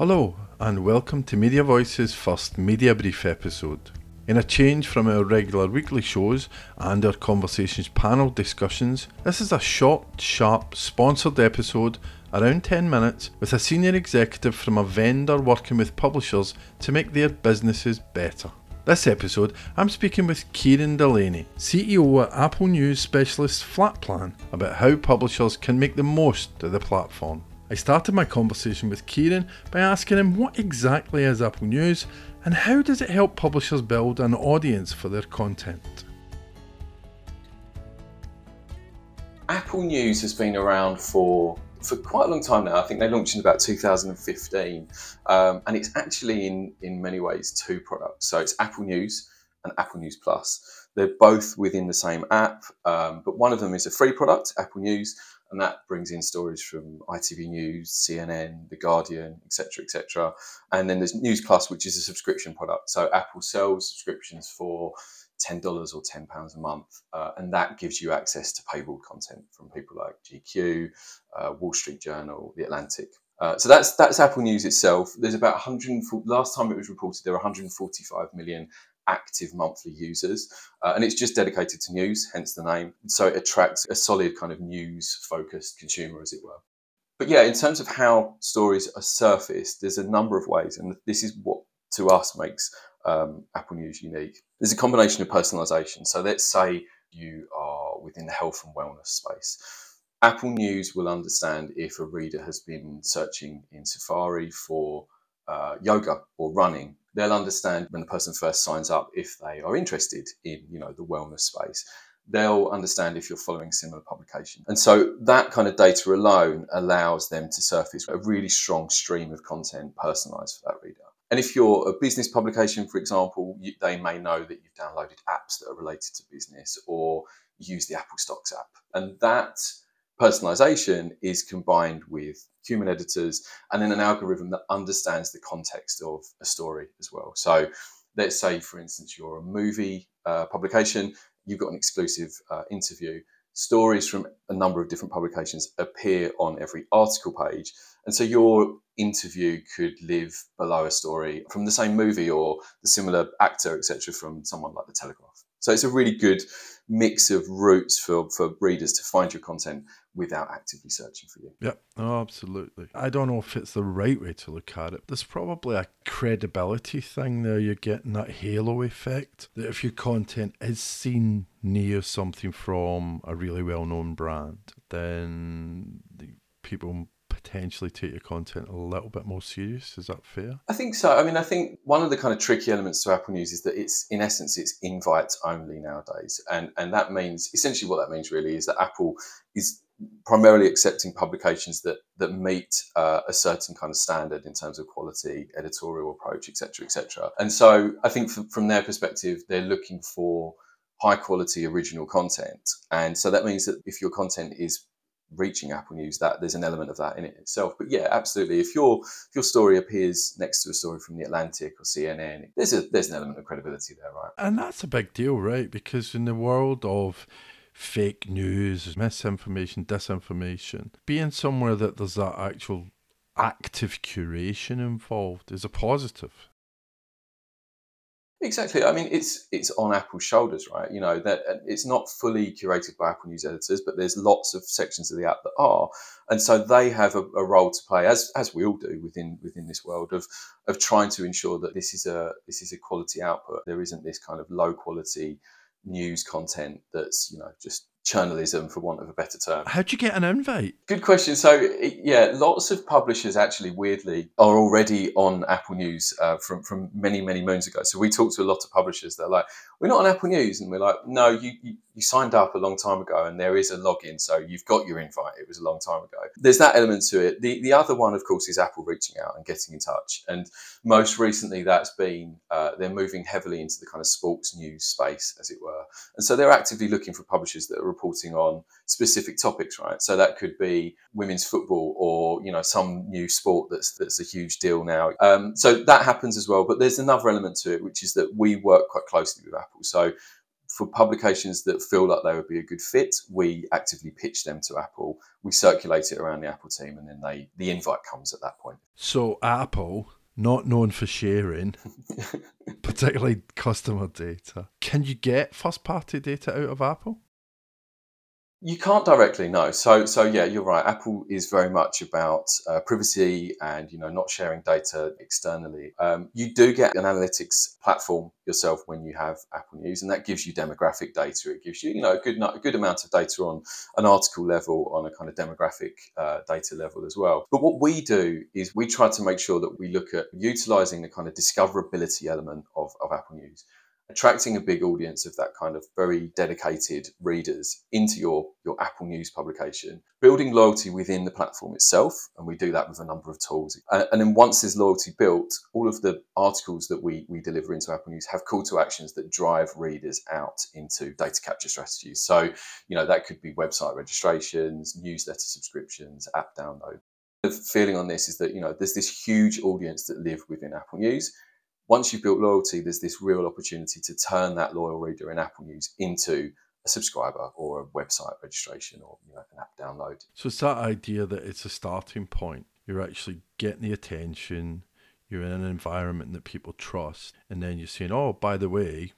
Hello, and welcome to Media Voice's first Media Brief episode. In a change from our regular weekly shows and our Conversations panel discussions, this is a short, sharp, sponsored episode, around 10 minutes, with a senior executive from a vendor working with publishers to make their businesses better. This episode, I'm speaking with Kieran Delaney, CEO at Apple News specialist Flatplan, about how publishers can make the most of the platform. I started my conversation with Kieran by asking him what exactly is Apple News and how does it help publishers build an audience for their content. Apple News has been around for for quite a long time now. I think they launched in about 2015, um, and it's actually in in many ways two products. So it's Apple News and Apple News Plus. They're both within the same app, um, but one of them is a free product, Apple News, and that brings in stories from ITV News, CNN, The Guardian, etc., etc. And then there's News Plus, which is a subscription product. So Apple sells subscriptions for ten dollars or ten pounds a month, uh, and that gives you access to paywall content from people like GQ, uh, Wall Street Journal, The Atlantic. Uh, so that's that's Apple News itself. There's about 140. Last time it was reported, there were 145 million active monthly users. Uh, and it's just dedicated to news, hence the name. So it attracts a solid kind of news focused consumer, as it were. But yeah, in terms of how stories are surfaced, there's a number of ways. And this is what to us makes um, Apple News unique. There's a combination of personalization. So let's say you are within the health and wellness space. Apple News will understand if a reader has been searching in Safari for uh, yoga or running they'll understand when the person first signs up if they are interested in you know the wellness space. They'll understand if you're following similar publications and so that kind of data alone allows them to surface a really strong stream of content personalized for that reader. And if you're a business publication for example you, they may know that you've downloaded apps that are related to business or use the apple stocks app. And that personalization is combined with human editors and then an algorithm that understands the context of a story as well. So let's say, for instance, you're a movie uh, publication, you've got an exclusive uh, interview. Stories from a number of different publications appear on every article page. And so your interview could live below a story from the same movie or the similar actor, etc., from someone like The Telegraph. So it's a really good mix of routes for, for readers to find your content without actively searching for you. Yep, oh, absolutely. I don't know if it's the right way to look at it. There's probably a credibility thing there. You're getting that halo effect that if your content is seen near something from a really well known brand, then people potentially take your content a little bit more serious. Is that fair? I think so. I mean, I think one of the kind of tricky elements to Apple News is that it's, in essence, it's invites only nowadays, and and that means essentially what that means really is that Apple is primarily accepting publications that that meet uh, a certain kind of standard in terms of quality, editorial approach, etc., etc. And so I think from, from their perspective, they're looking for high quality original content, and so that means that if your content is reaching Apple News, that there's an element of that in it itself. But yeah, absolutely. If your if your story appears next to a story from the Atlantic or CNN, there's a there's an element of credibility there, right? And that's a big deal, right? Because in the world of fake news, misinformation, disinformation, being somewhere that there's that actual active curation involved is a positive. Exactly. I mean, it's it's on Apple's shoulders, right? You know that uh, it's not fully curated by Apple News editors, but there's lots of sections of the app that are, and so they have a, a, role to play, as as we all do within within this world of of trying to ensure that this is a this is a quality output. There isn't this kind of low quality news content that's you know just journalism, for want of a better term. How'd you get an invite? Good question. So, yeah, lots of publishers actually, weirdly, are already on Apple News uh, from from many many moons ago. So we talk to a lot of publishers. They're like, "We're not on Apple News," and we're like, "No, you, you you signed up a long time ago, and there is a login, so you've got your invite. It was a long time ago." There's that element to it. The the other one, of course, is Apple reaching out and getting in touch. And most recently, that's been uh, they're moving heavily into the kind of sports news space, as it were. And so they're actively looking for publishers that are reporting on specific topics, right? So that could be women's football or you know some new sport that's that's a huge deal now. Um, so that happens as well. But there's another element to it, which is that we work quite closely with Apple. So for publications that feel like they would be a good fit, we actively pitch them to Apple. We circulate it around the Apple team, and then they the invite comes at that point. So Apple, not known for sharing, particularly customer data, can you get first party data out of Apple? You can't directly, no. So, so yeah, you're right. Apple is very much about uh, privacy and you know not sharing data externally. Um, you do get an analytics platform yourself when you have Apple News, and that gives you demographic data. It gives you you know a good a good amount of data on an article level, on a kind of demographic uh, data level as well. But what we do is we try to make sure that we look at utilizing the kind of discoverability element of, of Apple News attracting a big audience of that kind of very dedicated readers into your, your Apple News publication, building loyalty within the platform itself. And we do that with a number of tools. And, and, then once there's loyalty built, all of the articles that we, we deliver into Apple News have call to actions that drive readers out into data capture strategies. So, you know, that could be website registrations, newsletter subscriptions, app download. The feeling on this is that, you know, there's this huge audience that live within Apple News once you've built loyalty, there's this real opportunity to turn that loyal reader in Apple News into a subscriber or a website registration or you know, an app download. So it's that idea that it's a starting point. You're actually getting the attention. You're in an environment that people trust, and then you're saying, "Oh, by the way,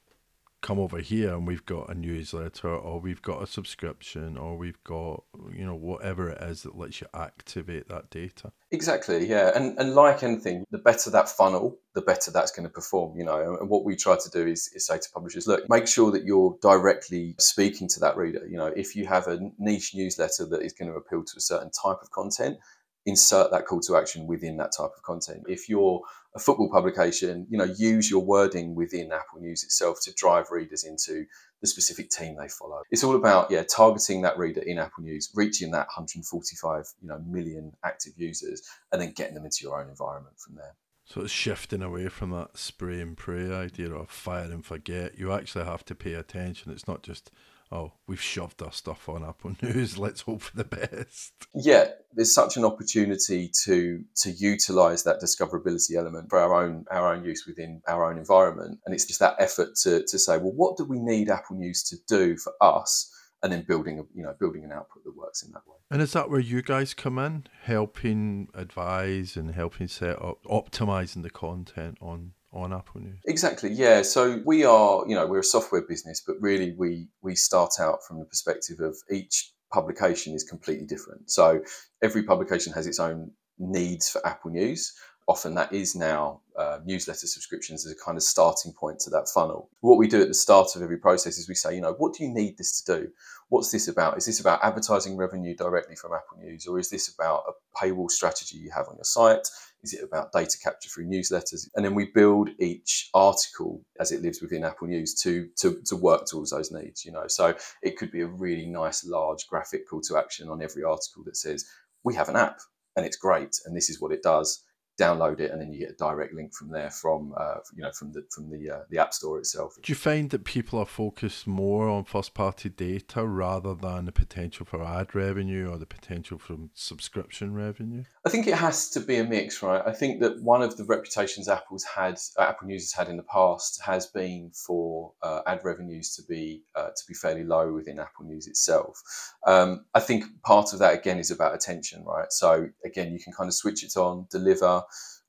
come over here and we've got a newsletter or we've got a subscription or we've got you know whatever it is that lets you activate that data. Exactly yeah. And and like anything the better that funnel the better that's going to perform you know. And what we try to do is, is say to publishers look make sure that you're directly speaking to that reader. You know if you have a niche newsletter that is going to appeal to a certain type of content insert that call to action within that type of content. If you're a football publication, you know, use your wording within Apple News itself to drive readers into the specific team they follow. It's all about yeah, targeting that reader in Apple News, reaching that 145 you know million active users, and then getting them into your own environment from there. So it's shifting away from that spray and pray idea of fire and forget. You actually have to pay attention. It's not just oh, we've shoved our stuff on Apple News. Let's hope for the best. Yeah, there's such an opportunity to to utilize that discoverability element for our own our own use within our own environment, and it's just that effort to to say, well, what do we need Apple News to do for us? And then building, a, you know, building an output that works in that way. And is that where you guys come in, helping advise and helping set up, optimizing the content on on Apple News? Exactly. Yeah. So we are, you know, we're a software business, but really we we start out from the perspective of each publication is completely different. So every publication has its own needs for Apple News. Often that is now uh, newsletter subscriptions as a kind of starting point to that funnel. What we do at the start of every process is we say, you know, what do you need this to do? What's this about? Is this about advertising revenue directly from Apple News, or is this about a paywall strategy you have on your site? Is it about data capture through newsletters? And then we build each article as it lives within Apple News to, to, to work towards those needs, you know. So it could be a really nice large graphic call to action on every article that says, we have an app and it's great and this is what it does download it, and then you get a direct link from there from uh, you know from the from the uh, the app store itself. Do you find that people are focused more on first party data rather than the potential for ad revenue or the potential from subscription revenue? I think it has to be a mix, right? I think that one of the reputations Apple's had, uh, Apple News has had in the past, has been for uh, ad revenues to be uh, to be fairly low within Apple News itself. Um, I think part of that again is about attention, right? So again, you can kind of switch it on, deliver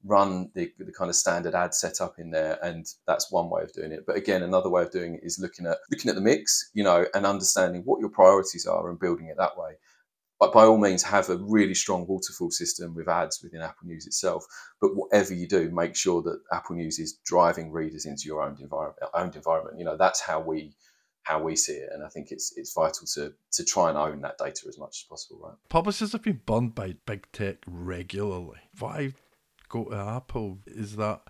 run the, the kind of standard ad setup in there and that's one way of doing it but again another way of doing it is looking at looking at the mix you know and understanding what your priorities are and building it that way but by all means have a really strong waterfall system with ads within apple news itself but whatever you do make sure that apple news is driving readers into your own environment own environment you know that's how we how we see it. And I think it's it's vital to to try and own that data as much as possible, right? Publishers have been burned by big tech regularly. Why go to Apple. Is that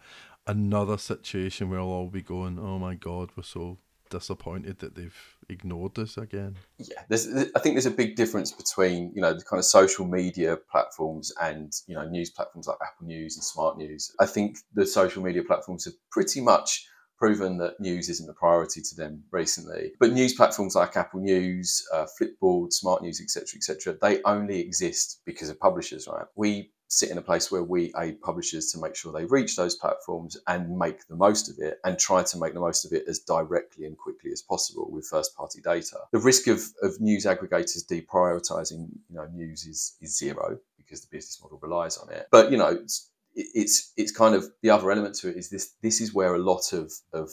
another situation where we'll all be going, oh my God, we're so disappointed that they've ignored us again? Yeah, there's, I think there's a big difference between, you know, the kind of social media platforms and, you know, news platforms like Apple News and Smart News. I think the social media platforms have pretty much proven that news isn't a priority to them recently. But news platforms like Apple News, uh, Flipboard, Smart News, etc., etc., they only exist because of publishers, right? We sit in a place where we aid publishers to make sure they reach those platforms and make the most of it and try to make the most of it as directly and quickly as possible with first party data. The risk of, of news aggregators deprioritizing you know, news is, is zero because the business model relies on it. But you know, it's, it's it's kind of the other element to it is this this is where a lot of, of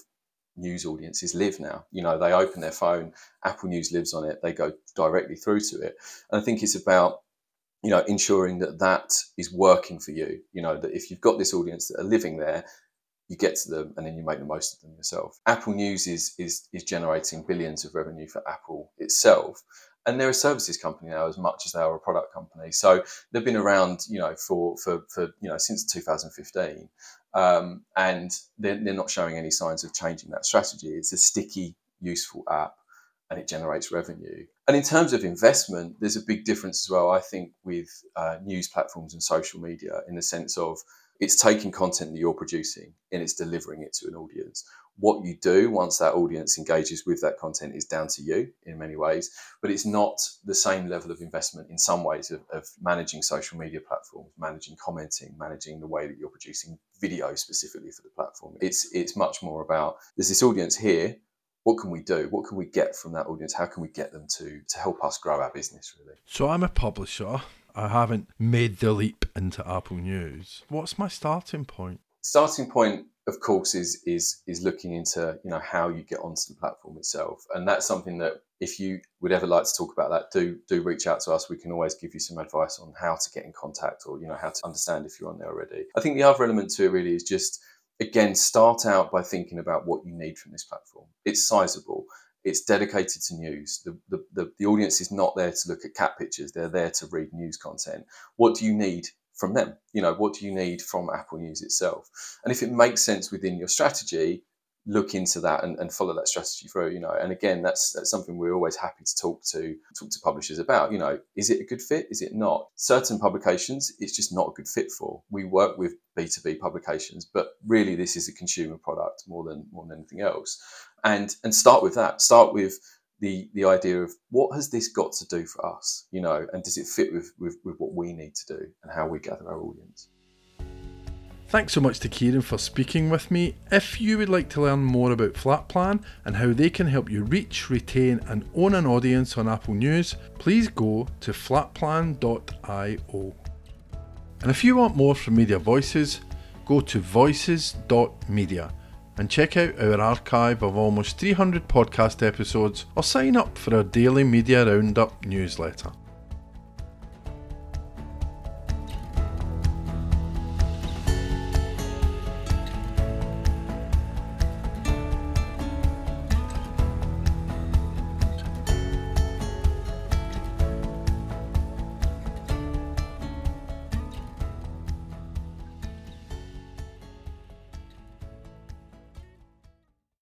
news audiences live now. You know, they open their phone, Apple News lives on it, they go directly through to it. And I think it's about you know ensuring that that is working for you. You know that if you've got this audience that are living there you get to them and then you make the most of them yourself. Apple news is is is generating billions of revenue for apple itself and they're a services company now as much as they are a product company. So they've been around you know for for, for you know since 2015 um, and they're, they're not showing any signs of changing that strategy. It's a sticky useful app and it generates revenue. And in terms of investment, there's a big difference as well, I think, with uh, news platforms and social media in the sense of it's taking content that you're producing and it's delivering it to an audience. What you do once that audience engages with that content is down to you in many ways, but it's not the same level of investment in some ways of, of managing social media platforms, managing commenting, managing the way that you're producing video specifically for the platform. It's it's much more about there's this audience here what can we do? What can we get from that audience? How can we get them to to help us grow our business really? So I'm a publisher. I haven't made the leap into Apple News. What's my starting point? Starting point of course is is is looking into you know how you get onto the platform itself and that's something that if you would ever like to talk about that do do reach out to us we can always give you some advice on how to get in contact or you know how to understand if you're on there already i think the other element to it really is just again, start out by thinking about what you need from this platform. It's sizable. It's dedicated to news. The, the, the, the, audience is not there to look at cat pictures. They're there to read news content. What do you need from them? You know, what do you need from Apple News itself? And if it makes sense within your strategy, look into that and, and follow that strategy through you know. And again that's that's something we're always happy to talk to talk to publishers about you know. Is it a good fit? Is it not? Certain publications it's just not a good fit for. We work with b2b publications but really this is a consumer product more than more than anything else. And and start with that. Start with the the idea of what has this got to do for us you know and does it fit with with, with what we need to do and how we gather our audience Thanks so much to Kieran for speaking with me. If you would like to learn more about Flatplan and how they can help you reach, retain, and own an audience on Apple News, please go to flatplan.io. And if you want more from Media Voices, go to voices.media and check out our archive of almost 300 podcast episodes or sign up for our daily Media Roundup newsletter.